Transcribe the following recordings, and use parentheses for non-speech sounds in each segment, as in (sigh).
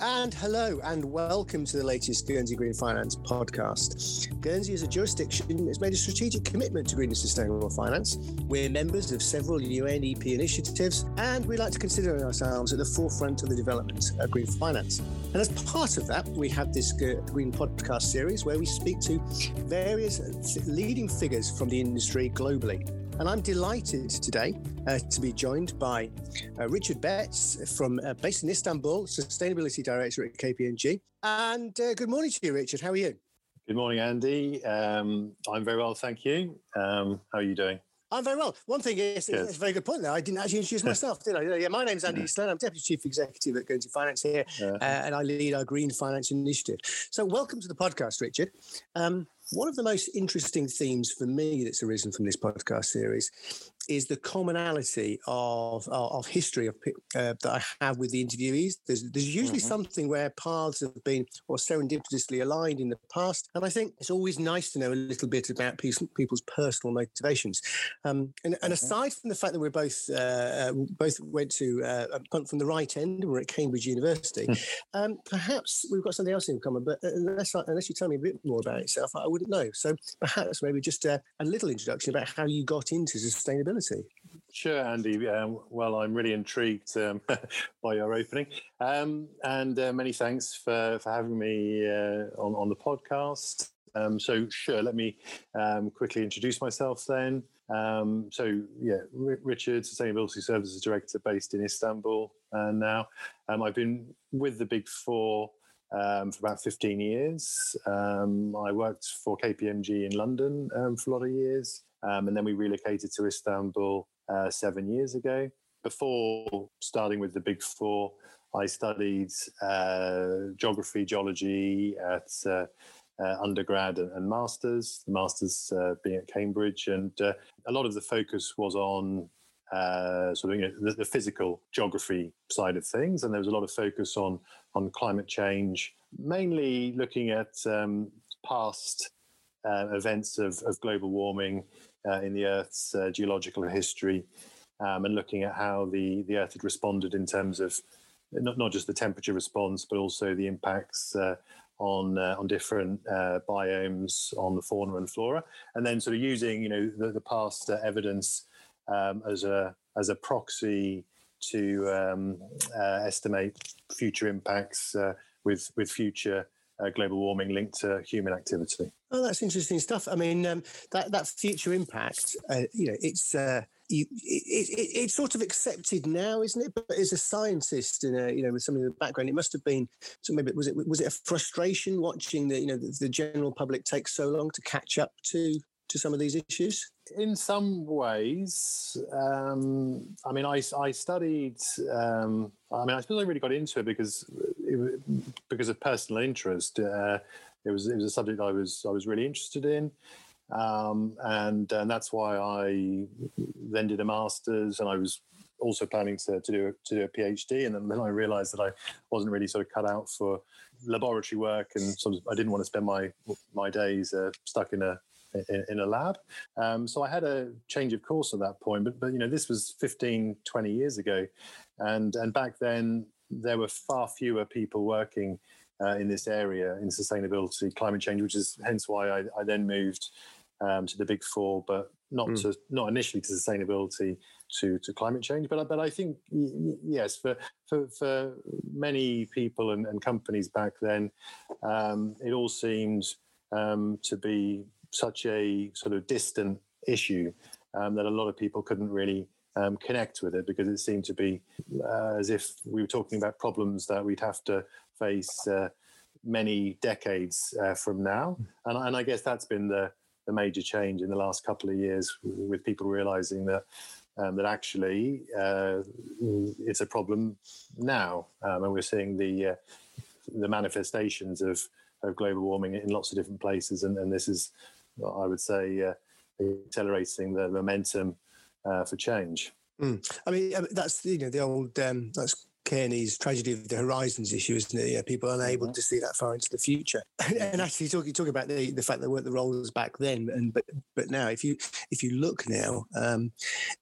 And hello, and welcome to the latest Guernsey Green Finance podcast. Guernsey, as a jurisdiction, has made a strategic commitment to green and sustainable finance. We're members of several UNEP initiatives, and we like to consider ourselves at the forefront of the development of green finance. And as part of that, we have this Green podcast series where we speak to various leading figures from the industry globally. And I'm delighted today uh, to be joined by uh, Richard Betts from uh, based in Istanbul, Sustainability Director at KPMG. And uh, good morning to you, Richard. How are you? Good morning, Andy. Um, I'm very well, thank you. Um, how are you doing? I'm very well. One thing is, it's a very good point there. I didn't actually introduce (laughs) myself, did I? Yeah, my name's Andy yeah. I'm Deputy Chief Executive at Guernsey Finance here, uh, and I lead our Green Finance Initiative. So, welcome to the podcast, Richard. Um, one of the most interesting themes for me that's arisen from this podcast series is the commonality of, of, of history of, uh, that I have with the interviewees. There's, there's usually mm-hmm. something where paths have been or serendipitously aligned in the past. And I think it's always nice to know a little bit about people's personal motivations. Um, and, and, aside from the fact that we're both uh, uh both went to uh, from the right end, we're at Cambridge University, hmm. um, perhaps we've got something else in common. But unless, I, unless you tell me a bit more about yourself, I wouldn't know. So perhaps maybe just a, a little introduction about how you got into sustainability. Sure, Andy. Um, well, I'm really intrigued um, (laughs) by your opening, um, and uh, many thanks for, for having me uh, on on the podcast. Um, so, sure, let me um, quickly introduce myself then. Um, so, yeah, R- Richard, Sustainability Services Director based in Istanbul uh, now. I've been with the Big Four um, for about 15 years. Um, I worked for KPMG in London um, for a lot of years, um, and then we relocated to Istanbul uh, seven years ago. Before starting with the Big Four, I studied uh, geography, geology at uh, uh, undergrad and, and, masters. The masters uh, being at Cambridge, and uh, a lot of the focus was on uh, sort of you know, the, the, physical geography side of things, and there was a lot of focus on on climate change, mainly looking at um, past uh, events of, of, global warming uh, in the Earth's uh, geological history, um, and looking at how the the Earth had responded in terms of not not just the temperature response, but also the impacts uh, on uh, on different uh, biomes on the fauna and flora, and then sort of using you know the, the past uh, evidence um, as a as a proxy to um, estimate future impacts with with future uh, global warming linked to human activity. Oh, that's interesting stuff. I mean, um, that that future impact, uh, you know, it's. Uh, you, it, it, it's sort of accepted now, isn't it? But as a scientist, and you know, with something in the background, it must have been. So maybe was it was it a frustration watching the you know the, the general public take so long to catch up to to some of these issues? In some ways, um, I mean, I, I studied. Um, I mean, I suppose I really got into it because it, because of personal interest. Uh, it was it was a subject I was I was really interested in, um, and and that's why I then did a master's, and I was also planning to, to do to do a PhD, and then, then I realised that I wasn't really sort of cut out for laboratory work, and sort of I didn't want to spend my my days uh, stuck in a in, in a lab. Um, so I had a change of course at that point. But, but, you know, this was 15, 20 years ago. And, and back then, there were far fewer people working uh, in this area in sustainability, climate change, which is hence why I, I then moved um, to the big four, but not mm. to not initially to sustainability to to climate change. But but I think yes, for for, for many people and, and companies back then, um, it all seemed um, to be such a sort of distant issue um, that a lot of people couldn't really um, connect with it because it seemed to be uh, as if we were talking about problems that we'd have to face uh, many decades uh, from now. And, and, I guess that's been the, the major change in the last couple of years with people realizing that. Um, that actually uh, it's a problem now, um, and we're seeing the uh, the manifestations of, of global warming in lots of different places, and, and this is I would say, uh, accelerating the momentum uh, for change. Mm. I mean, that's you know the old um, that's Carney's tragedy of the horizons issue, isn't it? Yeah, people unable mm-hmm. to see that far into the future. (laughs) and actually, talking talking about the, the fact there weren't the roles back then, and but but now, if you if you look now, um,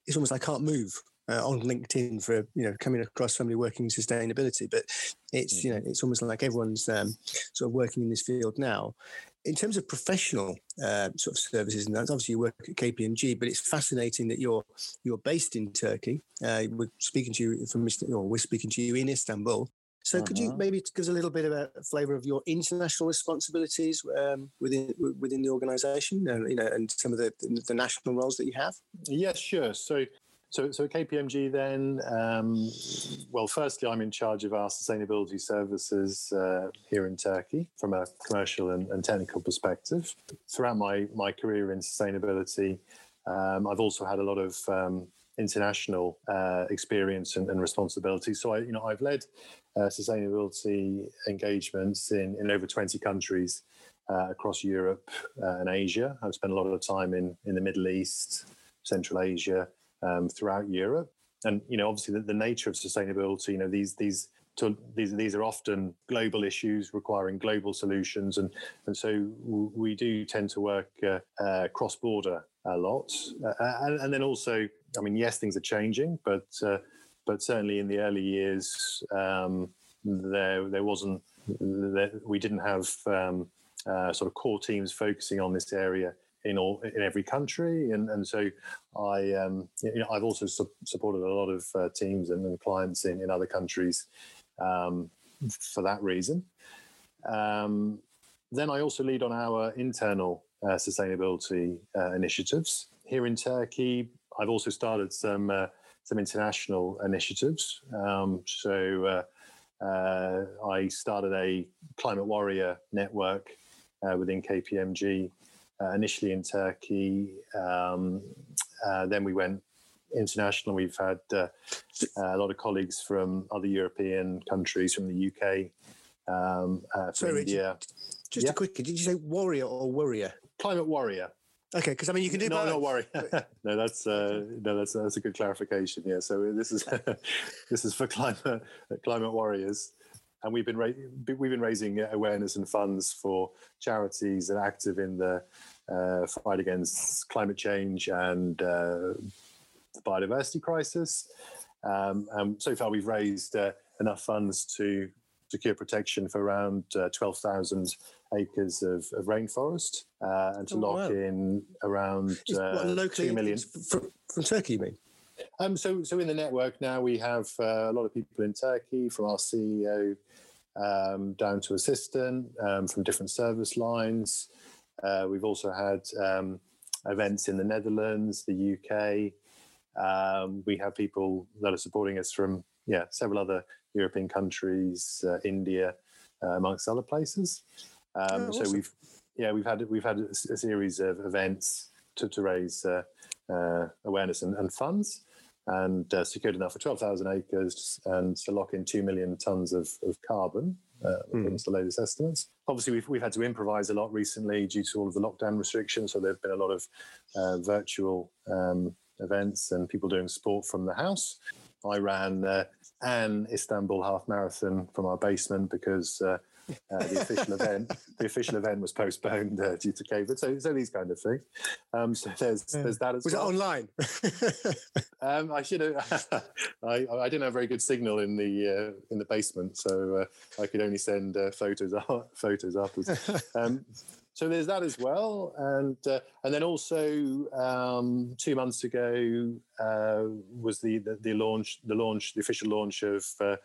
it's almost like I can't move uh, on LinkedIn for you know coming across somebody working in sustainability, but it's you know mm-hmm. it's almost like everyone's um, sort of working in this field now. In terms of professional uh, sort of services, and that's obviously you work at KPMG, but it's fascinating that you're you're based in Turkey. Uh, we're speaking to you from, or we're speaking to you in Istanbul. So, uh-huh. could you uh-huh. maybe give us a little bit of a flavour of your international responsibilities um, within within the organisation, and you know, and some of the the national roles that you have? Yes, sure. So, so, so at KPMG, then, um, well, firstly, I'm in charge of our sustainability services uh, here in Turkey from a commercial and, and, technical perspective. Throughout my my career in sustainability, um, I've also had a lot of um, international uh, experience and, and, responsibility. So I, you know, I've led uh, sustainability engagements in, in over 20 countries uh, across Europe uh, and Asia. I've spent a lot of time in, in the Middle East, Central Asia, um, throughout Europe. And, you know, obviously the, the nature of sustainability, you know, these, these, to, these these are often global issues requiring global solutions, and and so we do tend to work uh, uh, cross border a lot, uh, and, and, then also, I mean, yes, things are changing, but uh, but certainly in the early years, um, there there wasn't there, we didn't have um, uh, sort of core teams focusing on this area in all in every country, and and so I um, you know I've also su- supported a lot of uh, teams and, and, clients in in other countries um, for that reason. Um, then I also lead on our internal uh, sustainability uh, initiatives here in Turkey. I've also started some uh, some international initiatives. Um, so uh, uh, I started a climate warrior network uh, within KPMG, uh, initially in Turkey. Um, uh, then we went international. We've had uh, a lot of colleagues from other European countries, from the UK, um, from Sorry, India. Richard, just yeah. a quick, did you say warrior or warrior? Climate warrior. Okay, because I mean, you can do. No, don't worry. (laughs) no, that's uh, no, that's that's a good clarification. Yeah, so this is (laughs) this is for climate climate warriors, and we've been ra- we've been raising awareness and funds for charities that are active in the uh, fight against climate change and uh, the biodiversity crisis. Um, and so far, we've raised uh, enough funds to secure protection for around uh, twelve thousand acres of, of rainforest uh, and to oh, lock wow. in around uh, two million from, from, Turkey. You mean? Um, so, so in the network now we have uh, a lot of people in Turkey, from our CEO um, down to assistant, um, from different service lines. Uh, we've also had um, events in the Netherlands, the UK. Um, we have people that are supporting us from yeah several other European countries, uh, India, uh, amongst other places. Um, oh, awesome. So we've yeah we've had we've had a, a series of events to, to raise uh, uh, awareness and, and, funds, and uh, secured enough for twelve thousand acres and to lock in two million tons of, of carbon. Uh, mm. the latest estimates. Obviously, we've, we've had to improvise a lot recently due to all of the lockdown restrictions. So there have been a lot of uh, virtual um, events and people doing sport from the house. I ran uh, an Istanbul half marathon from our basement because uh, uh, the official (laughs) event, the official event was postponed uh, due to COVID. So, so these kind of things. Um, so there's there's that as was well. it online? (laughs) um, I should have. (laughs) I, I didn't have very good signal in the uh, in the basement, so uh, I could only send uh, photos photos afterwards. Um, so there's that as well, and uh, and then also um, two months ago uh, was the, the, the launch the launch the official launch of uh,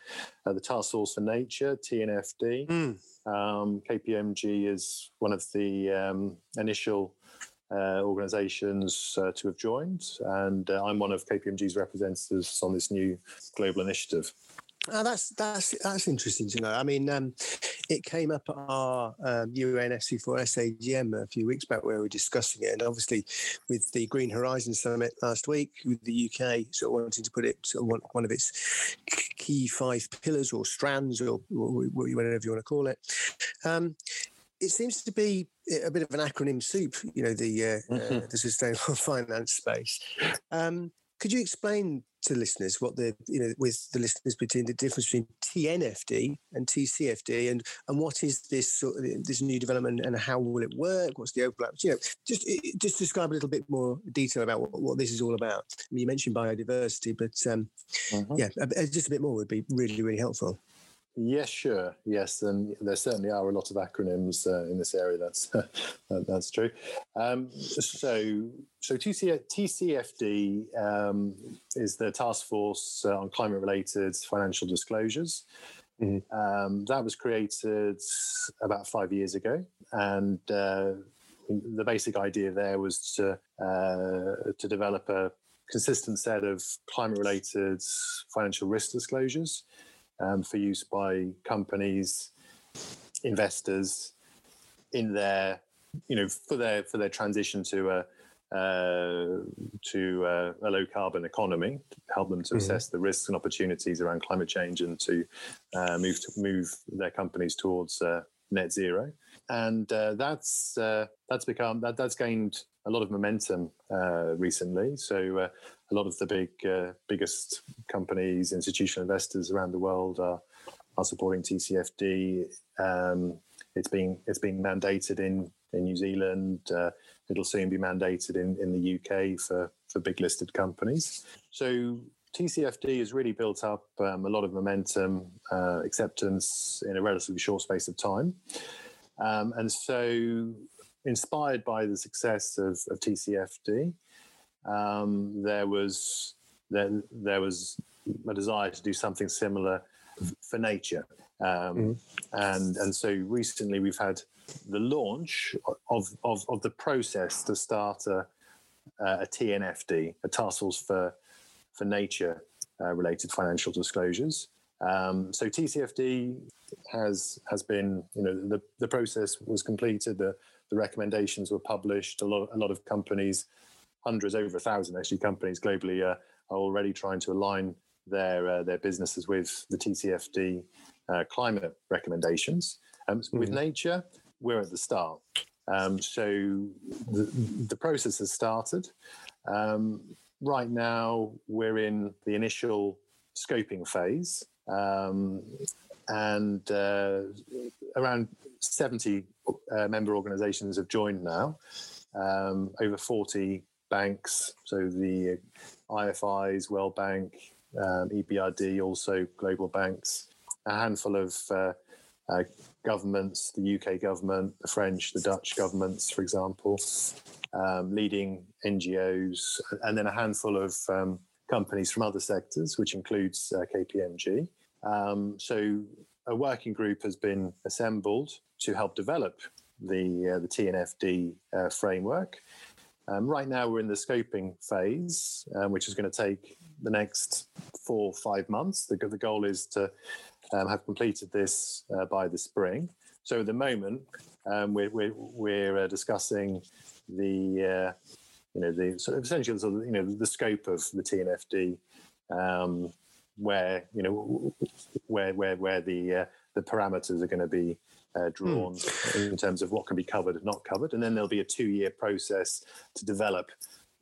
uh the Task Force for Nature TNFD. Mm. Um, KPMG is one of the um, initial uh, organisations uh, to have joined, and I'm one of KPMG's representatives on this new global initiative. Oh, that's that's that's interesting to know. I mean, um, it came up at our um, UNFC4 SAGM a few weeks back where we were discussing it, and obviously with the Green Horizon Summit last week, with the UK sort of wanting to put it sort of one, one of its key five pillars or strands or, or whatever you want to call it. Um, it seems to be a bit of an acronym soup, you know, the uh, mm-hmm. uh, the sustainable (laughs) finance space. Um, could you explain to listeners what the you know with the listeners between the difference between TNFD and TCFD and and what is this sort of, this new development and how will it work? What's the overlap? You know, just just describe a little bit more detail about what, what this is all about. I mean, you mentioned biodiversity, but um, mm-hmm. yeah, just a bit more would be really really helpful. Yes, sure. Yes, and there certainly are a lot of acronyms uh, in this area. That's (laughs) that's true. Um, so, so TC, TCFD um, is the Task Force uh, on Climate-related Financial Disclosures. Mm-hmm. Um, that was created about five years ago, and uh, the basic idea there was to uh, to develop a consistent set of climate-related financial risk disclosures um, for use by companies, investors in their, you know, for their for their transition to a to uh, a low carbon economy, to help them to mm-hmm. assess the risks and opportunities around climate change, and to uh, move to move their companies towards uh, net zero. And uh, that's uh, that's become that that's gained a lot of momentum recently. So a lot of the big uh, biggest companies, institutional investors around the world are are supporting TCFD. Um, it's being it's being mandated in in New Zealand. It'll soon be mandated in in the UK for for big listed companies. So TCFD has really built up um, a lot of momentum, uh, acceptance in a relatively short space of time, um, and so inspired by the success of, of TCFD um, there was there, there was a desire to do something similar for nature. Um, mm. and and so recently we've had the launch of of, of the process to start a, a TNFD, a task force for for nature uh, related financial disclosures. Um, so TCFD has has been you know the the process was completed, the the recommendations were published. A lot a lot of companies hundreds, over a thousand actually, companies globally uh, are already trying to align their uh, their businesses with the TCFD uh, climate recommendations. Um, mm-hmm. With nature, we're at the start. Um, so the, the process has started. Um, right now, we're in the initial scoping phase, um, and uh, around 70 uh, member organizations have joined now. Um, over 40 banks, so the IFIs, World Bank, um, EBRD, also global banks, a handful of uh, uh, governments, the UK government, the French, the Dutch governments, for example, um, leading NGOs, and then a handful of um, companies from other sectors, which includes uh, KPMG. Um, so a working group has been assembled to help develop the uh, the TNFD uh, framework. Um, right now, we're in the scoping phase, um, which is going to take the next four or five months. The, the goal is to um, have completed this uh, by the spring. So at the moment, um, we're, we're, we're uh, discussing the, uh, you know, the sort of essentially sort of, you know, the scope of the TNFD, um, where, you know, where, where, where the, uh, the parameters are going to be uh, drawn mm. in terms of what can be covered and not covered. And then there'll be a two year process to develop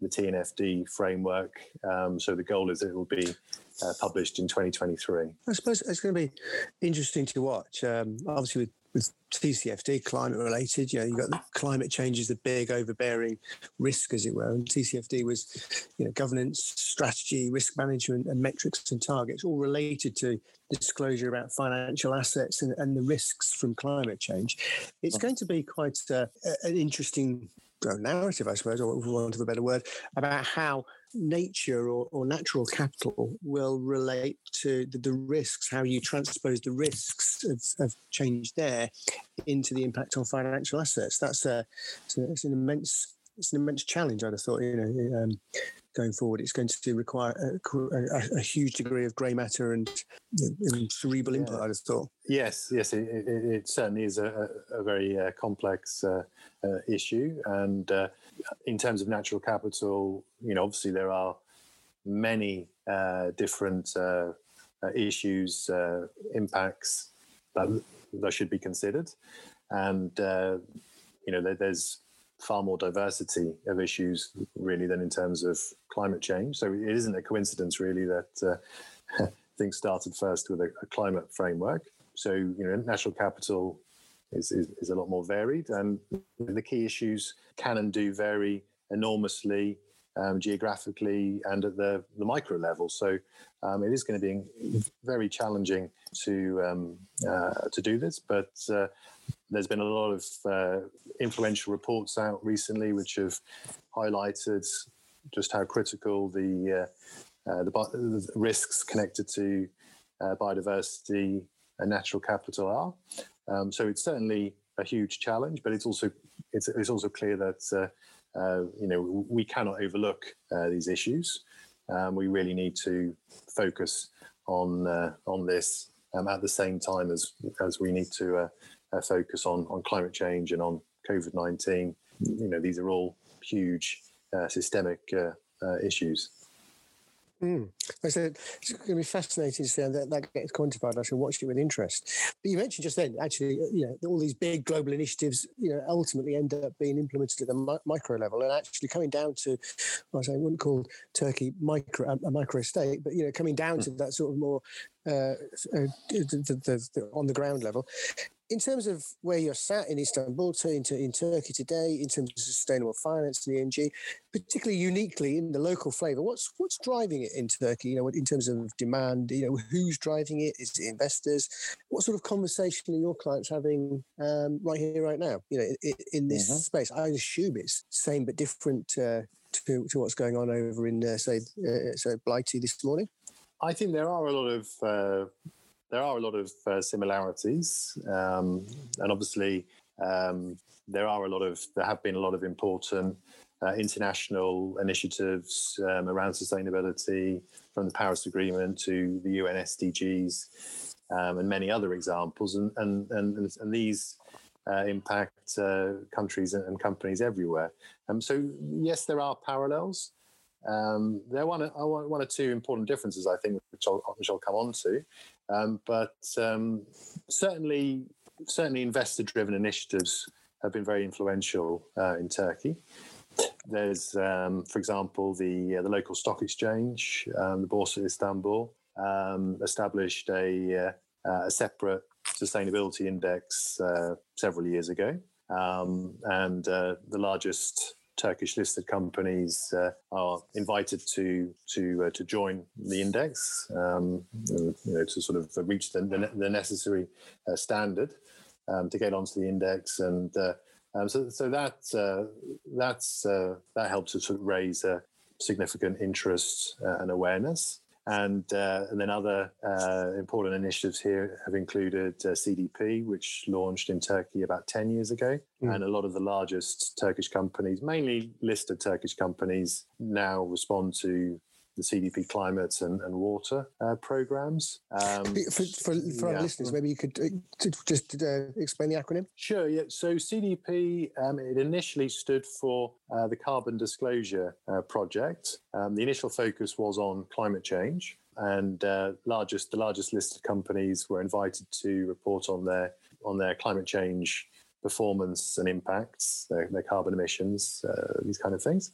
the TNFD framework. Um, so the goal is it will be uh, published in 2023. I suppose it's going to be interesting to watch. Um, obviously, with with TCFD, climate related. You know, you've got the climate change is the big overbearing risk, as it were. And TCFD was, you know, governance, strategy, risk management, and metrics and targets, all related to disclosure about financial assets and, and the risks from climate change. It's going to be quite uh, an interesting narrative, I suppose, or for want of a better word, about how nature or, or natural capital will relate to the, the, risks, how you transpose the risks of, of, change there into the impact on financial assets. That's a, it's, a, it's an immense it's an immense challenge. I'd have thought, you know, um, going forward, it's going to require a, a, a huge degree of grey matter and, and cerebral yeah. input. I'd have thought. Yes, yes, it, it, it certainly is a, a very uh, complex uh, uh, issue, and uh, in terms of natural capital, you know, obviously there are many uh, different uh, issues, impacts that that should be considered, and you know, there, there's far more diversity of issues, really, than in terms of climate change. So it isn't a coincidence, really, that uh, (laughs) things started first with a, a, climate framework. So, you know, natural capital is, is, is a lot more varied, and the key issues can and do vary enormously um, geographically and at the, the micro level. So um, it is going to be very challenging to um, uh, to do this. But uh, there's been a lot of uh, influential reports out recently which have highlighted just how critical the uh, uh, the, the, risks connected to uh, biodiversity and natural capital are. Um, so it's certainly a huge challenge, but it's also it's, it's also clear that uh, you know, we cannot overlook these issues. Um, we really need to focus on on this um, at the same time as as we need to uh, uh, focus on on climate change and on COVID nineteen. You know, these are all huge uh, systemic issues. Mm. I said it's going to be fascinating to see how that, that gets quantified. I shall watch it with interest. But you mentioned just then, actually, uh, you know, all these big global initiatives, you know, ultimately end up being implemented at the mi- micro level, and actually coming down to, I say, I wouldn't call Turkey micro a, micro state, but you know, coming down mm. to that sort of more uh, uh, the, the, the, on the ground level in terms of where you're sat in Istanbul, to, in, in Turkey today, in terms of sustainable finance and ESG, particularly uniquely in the local flavour, what's what's driving it in Turkey? You know, in terms of demand, you know, who's driving it? Is it investors? What sort of conversation are your clients having um, right here, right now? You know, in, in this mm-hmm. space, I assume it's same but different uh, to, to what's going on over in uh, say uh, say Blighty this morning. I think there are a lot of uh, there are a lot of uh, similarities, um, and obviously um, there are a lot of there have been a lot of important uh, international initiatives um, around sustainability, from the Paris Agreement to the UN SDGs, um, and many other examples, and and and, and these. Uh, impact uh, countries and, companies everywhere. Um, so yes, there are parallels. Um, there are one, one or two important differences, I think, which I'll, which I'll come on to. Um, but um, certainly, certainly investor-driven initiatives have been very influential uh, in Turkey. There's, um, for example, the uh, the local stock exchange, um, the Borsa Istanbul, um, established a, uh, a, separate sustainability index uh, several years ago, and uh, the largest Turkish listed companies uh, are invited to to uh, to join the index, um, you know, to sort of reach the, the, necessary uh, standard um, to get onto the index, and uh, um, so so that uh, that's uh, that helps to sort of raise a significant interest and awareness. And, uh, and then other uh, important initiatives here have included uh, CDP, which launched in Turkey about 10 years ago. Mm. And a lot of the largest Turkish companies, mainly listed Turkish companies, now respond to the CDP climate and, and water uh, programs. Um, for, for, for yeah. our listeners, maybe you could uh, just uh, explain the acronym. Sure. Yeah. So CDP, um, it initially stood for uh, the Carbon Disclosure uh, Project. Um, the initial focus was on climate change, and uh, largest the largest listed companies were invited to report on their on their climate change performance and impacts, their, their carbon emissions, uh, these kind of things.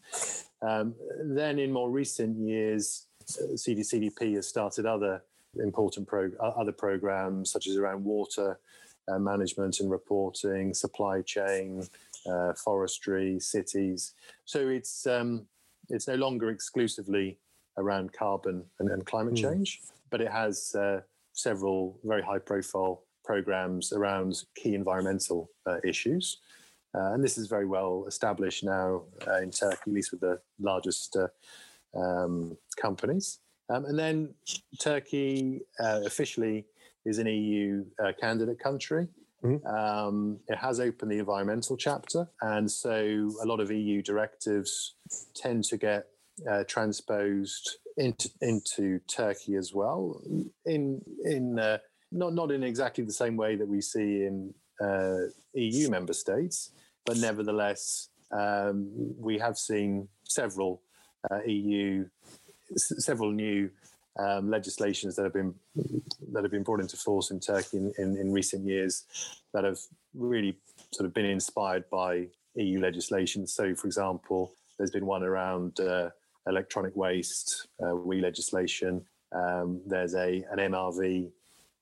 Um, then in more recent years, uh, CDCDP has started other important pro- other programs such as around water uh, management and reporting, supply chain, uh, forestry, cities. So it's um, it's no longer exclusively around carbon and, and climate mm. change, but it has uh, several very high profile programs around key environmental uh, issues. Uh, and this is very well established now uh, in Turkey, at least with the largest uh, um, companies. Um, and then Turkey uh, officially is an EU uh, candidate country. Mm-hmm. Um, it has opened the environmental chapter, and so a lot of EU directives tend to get transposed into, into Turkey as well. In in not not in exactly the same way that we see in uh, EU member states, but nevertheless, um, we have seen several uh, EU, s- several new um, legislations that have been that have been brought into force in Turkey in, in, in, recent years that have really sort of been inspired by EU legislation. So, for example, there's been one around uh, electronic waste, uh, WEEE legislation. Um, there's a an MRV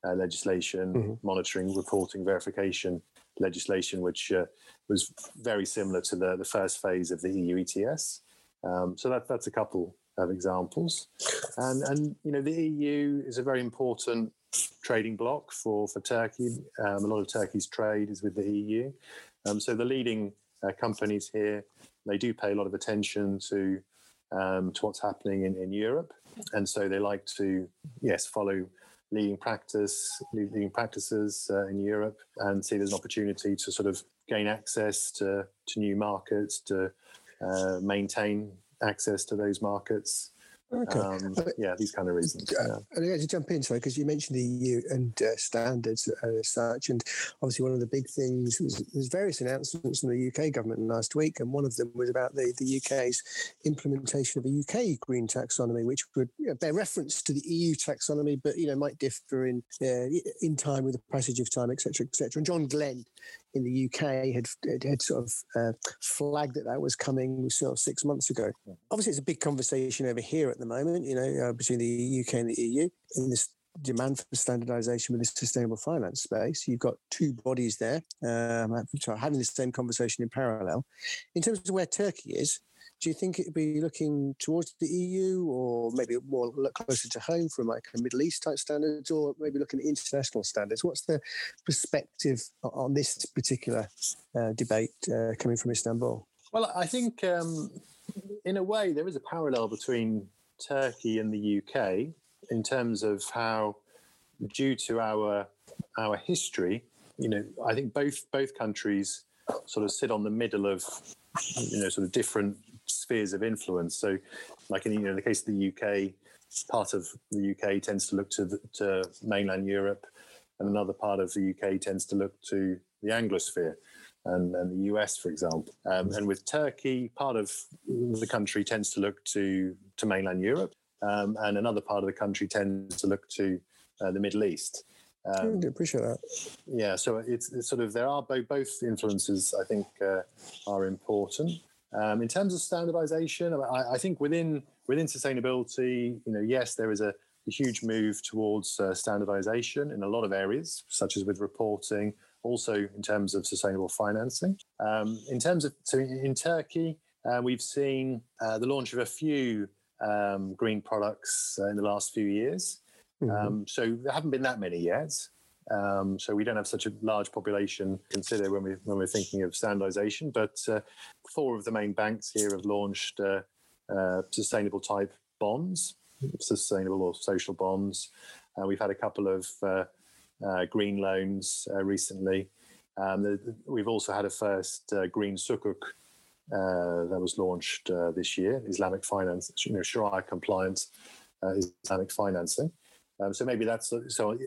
uh, legislation, mm-hmm. monitoring, reporting, verification legislation, which uh, was very similar to the, the first phase of the EU ETS. Um, so that, that's a couple of examples. And, and, you know, the EU is a very important trading bloc for, for Turkey. Um, a lot of Turkey's trade is with the EU. Um, so the leading uh, companies here, they do pay a lot of attention to, um, to what's happening in, in Europe. And so they like to, yes, follow leading practice, leading practices uh, in Europe, and see there's an opportunity to sort of gain access to, to new markets, to uh, maintain access to those markets, Okay. Um, yeah, these kind of reasons. Yeah. And I to jump in, sorry, because you mentioned the EU and uh, standards as such, and obviously one of the big things was there's various announcements from the UK government last week, and one of them was about the, the UK's implementation of a UK green taxonomy, which would you know, bear reference to the EU taxonomy, but you know might differ in uh, in time with the passage of time, etc., etc. And John Glen in the UK had had sort of uh, flagged that that was coming sort of six months ago. Obviously, it's a big conversation over here at the moment, you know, uh, between the UK and the EU in this demand for standardization with the sustainable finance space. You've got two bodies there um, having the same conversation in parallel. In terms of where Turkey is, do you think it would be looking towards the EU or maybe more closer to home from like a Middle East type standards or maybe looking at international standards? What's the perspective on this particular uh, debate uh, coming from Istanbul? Well, I think um, in a way there is a parallel between Turkey and the UK in terms of how, due to our our history, you know, I think both both countries sort of sit on the middle of you know sort of different spheres of influence. So, like in you know in the case of the UK, part of the UK tends to look to the, to mainland Europe, and another part of the UK tends to look to the Anglosphere and, and the US, for example. Um, and with Turkey, part of the country tends to look to, to mainland Europe, um, and another part of the country tends to look to uh, the Middle East. Um, I appreciate that. Yeah, so it's, it's, sort of there are both, both influences. I think uh, are important. Um, in terms of standardization, I, I, think within within sustainability, you know, yes, there is a, a huge move towards uh, standardization in a lot of areas, such as with reporting, also in terms of sustainable financing. Um, in terms of, so in Turkey, uh, we've seen uh, the launch of a few um, green products uh, in the last few years. Mm-hmm. Um, so there haven't been that many yet. Um, so we don't have such a large population consider when we when we're thinking of standardization. But uh, four of the main banks here have launched uh, uh, sustainable type bonds, sustainable or social bonds. we've had a couple of uh, green loans uh, recently. Um, the, we've also had a first uh, green sukuk that was launched this year, Islamic finance, you know, Sharia compliant Islamic financing. Um, so maybe that's so.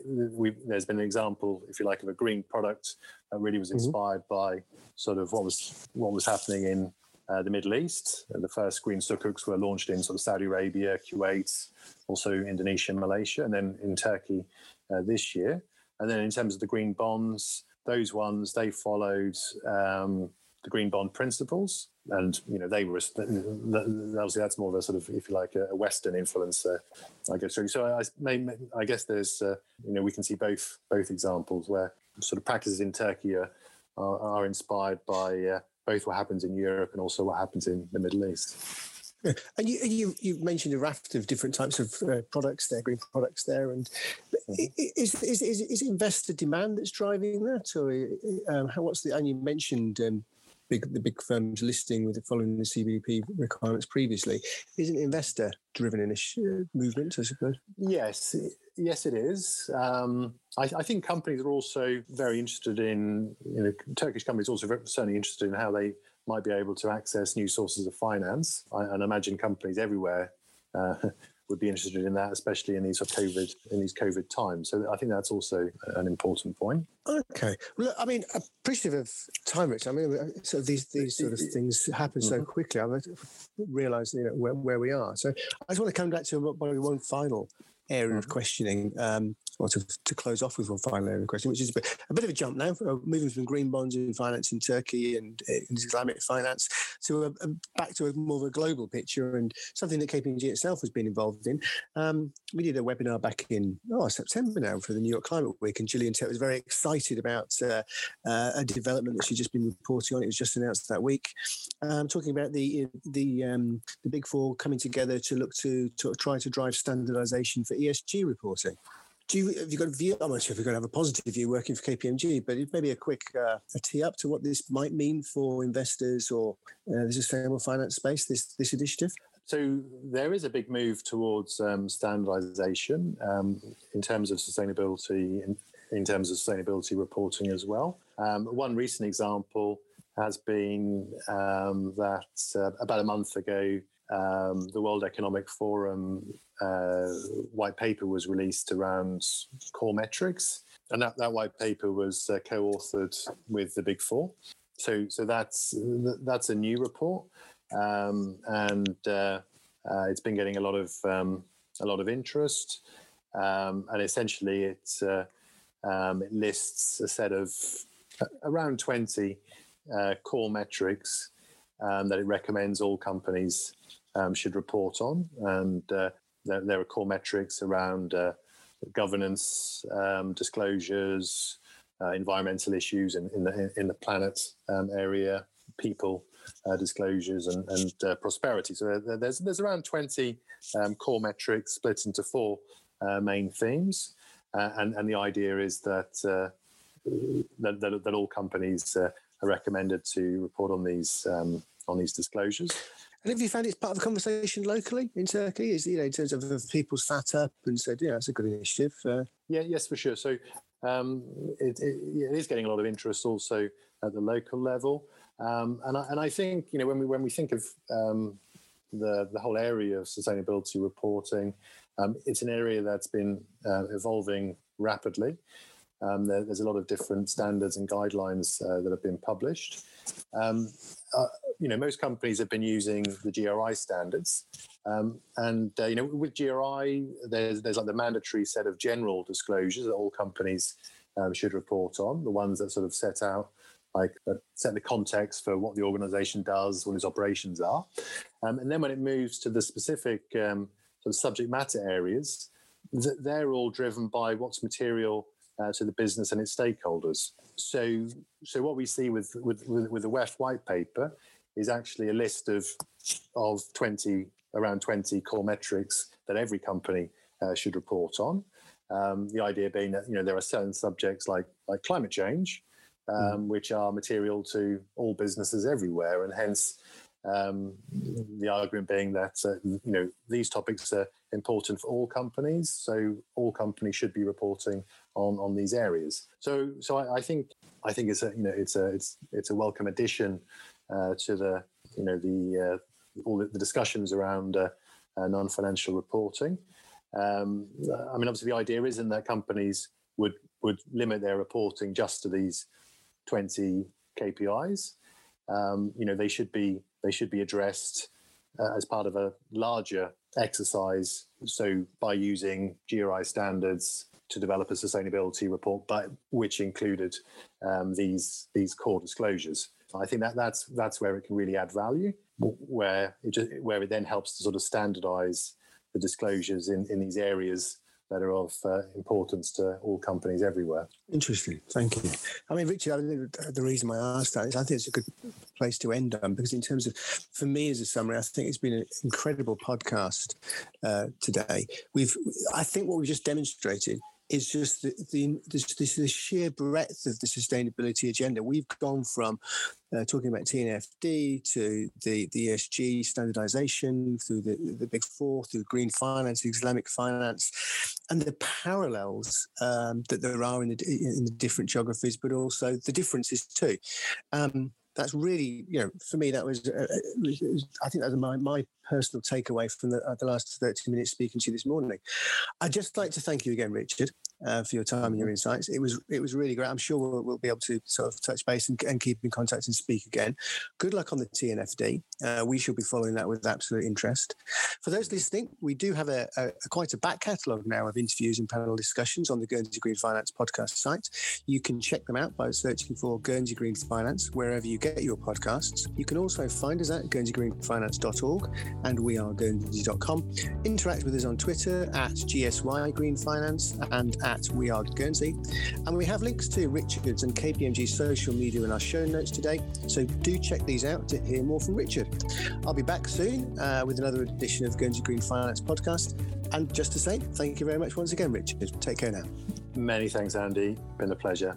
there's been an example, if you like, of a green product that really was mm-hmm. inspired mm-hmm. by sort of what was what was happening in uh, the Middle East. Uh, the first green sukuks were launched in sort of Saudi Arabia, Kuwait, also Indonesia, Malaysia, and then in Turkey uh, this year. And then in terms of the green bonds, those ones they followed um, the green bond principles, and you know they were obviously that's more of a sort of if you like a Western influence, uh, I guess. So I, I guess there's uh, you know we can see both both examples where sort of practices in Turkey are are, are inspired by uh, both what happens in Europe and also what happens in the Middle East. Yeah. And you, you, you mentioned a raft of different types of uh, products there, green products there, and mm-hmm. is, is, is, is investor demand that's driving that, or um, how, what's the? And you mentioned um, big the big firms listing with following the CBDP requirements previously. Is an investor driven initiative uh, movement? I suppose. Yes, yes, it is. Um, I, I, think companies are also very interested in you know Turkish companies also certainly interested in how they might be able to access new sources of finance. I, and imagine companies everywhere uh, would be interested in that, especially in these COVID in these COVID times. So I think that's also an important point. Okay, well, I mean, appreciative of time, Rich. I mean, so these these sort of things happen so mm-hmm. quickly. I realise you know where, where, we are. So I just want to come back to one final area mm-hmm. of questioning. Um, or to, to close off with one final area question, which is a bit, a bit of a jump now, uh, moving from green bonds and finance in Turkey and, uh, Islamic finance to a, a, back to a more of a global picture and something that KPMG itself has been involved in. Um, we did a webinar back in oh, September now for the New York Climate Week, and Gillian Tett was very excited about uh, uh, a development that she's just been reporting on. It was just announced that week, um, talking about the the um, the Big Four coming together to look to, to try to drive standardisation for ESG reporting. Do you have you got a view? I'm not sure if you're going to have a positive view working for KPMG, but maybe a quick uh, a tee up to what this might mean for investors or uh, the sustainable finance space. This this initiative. So there is a big move towards um, standardization um, in terms of sustainability, in, in, terms of sustainability reporting as well. Um, one recent example has been um, that uh, about a month ago, um, the World Economic Forum uh, white paper was released around core metrics, and that, that white paper was uh, co-authored with the Big Four. So, so that's that's a new report um, and uh, uh, it's been getting a lot of um, a lot of interest. Um, and essentially, it uh, um, it lists a set of uh, around twenty core metrics um, that it recommends all companies um, should report on, and there, there, are core metrics around governance, disclosures. Uh, environmental issues in, in the in the planet um, area, people, uh, disclosures and, and uh, prosperity. So there's there's around 20 um, core metrics split into four uh, main themes, uh, and and the idea is that uh, that, that, that, all companies uh, are recommended to report on these um, on these disclosures. And have you found it's part of the conversation locally in Turkey? Is you know in terms of if people sat up and said, "Yeah, that's a good initiative." Yeah, yes, for sure. So um, it, it, it is getting a lot of interest also at the local level. Um, and, I, and I think you know when we when we think of um, the the whole area of sustainability reporting, um, it's an area that's been uh, evolving rapidly. Um, there, there's a lot of different standards and guidelines uh, that have been published. Um, uh, you know, most companies have been using the GRI standards, um, and uh, you know, with GRI, there's there's like the mandatory set of general disclosures that all companies should report on, the ones that sort of set out like uh, set the context for what the organization does, what its operations are. Um, and then when it moves to the specific um, sort of subject matter areas, th- they're all driven by what's material uh, to the business and its stakeholders. So, so what we see with, with, with, the WEF white paper is actually a list of, of 20, around 20 core metrics that every company uh, should report on. Um, the idea being that you know there are certain subjects like like climate change, Mm. um, which are material to all businesses everywhere, and hence um, the argument being that uh, you know these topics are important for all companies, so all companies should be reporting on on these areas. So so I, I think I think it's a you know it's a it's it's a welcome addition uh, to the you know the uh, all the, the, discussions around uh, uh, non-financial reporting. Um, I mean, obviously, the idea isn't that companies would would limit their reporting just to these 20 KPIs. Um, you know, they should be they should be addressed uh, as part of a larger exercise. So by using GRI standards to develop a sustainability report, but which included um, these these core disclosures. I think that that's that's where it can really add value, where it just, where it then helps to sort of standardize the disclosures in, in these areas that are of uh, importance to all companies everywhere. Interesting. Thank you. I mean, Richard, I mean, the reason I asked that is I think it's a good place to end on because, in terms of, for me as a summary, I think it's been an incredible podcast uh, today. We've, I think, what we've just demonstrated is just the, the, sheer breadth of the sustainability agenda. We've gone from uh, talking about TNFD to the, the ESG standardization through the, the big four, through green finance, Islamic finance, and the parallels um, that there are in the, in the different geographies, but also the differences too. Um, that's really, you know, for me, that was, uh, uh I think that was my, my personal takeaway from the, uh, the last 30 minutes speaking to you this morning. I'd just like to thank you again, Richard. Uh, for your time and your mm-hmm. insights. It was it was really great. I'm sure we'll, we'll be able to sort of touch base and, and, keep in contact and speak again. Good luck on the TNFD. Uh, we shall be following that with absolute interest. For those listening, we do have a, a, a quite a back catalogue now of interviews and panel discussions on the Guernsey Green Finance podcast site. You can check them out by searching for Guernsey Green Finance wherever you get your podcasts. You can also find us at guernseygreenfinance.org and weareguernsey.com. Interact with us on Twitter at GSY Green Finance and at We Are Guernsey. And we have links to Richard's and KPMG's social media in our show notes today. So do check these out to hear more from Richard. I'll be back soon uh, with another edition of Guernsey Green Finance podcast. And just to say, thank you very much once again, Richard. Take care now. Many thanks, Andy. Been a pleasure.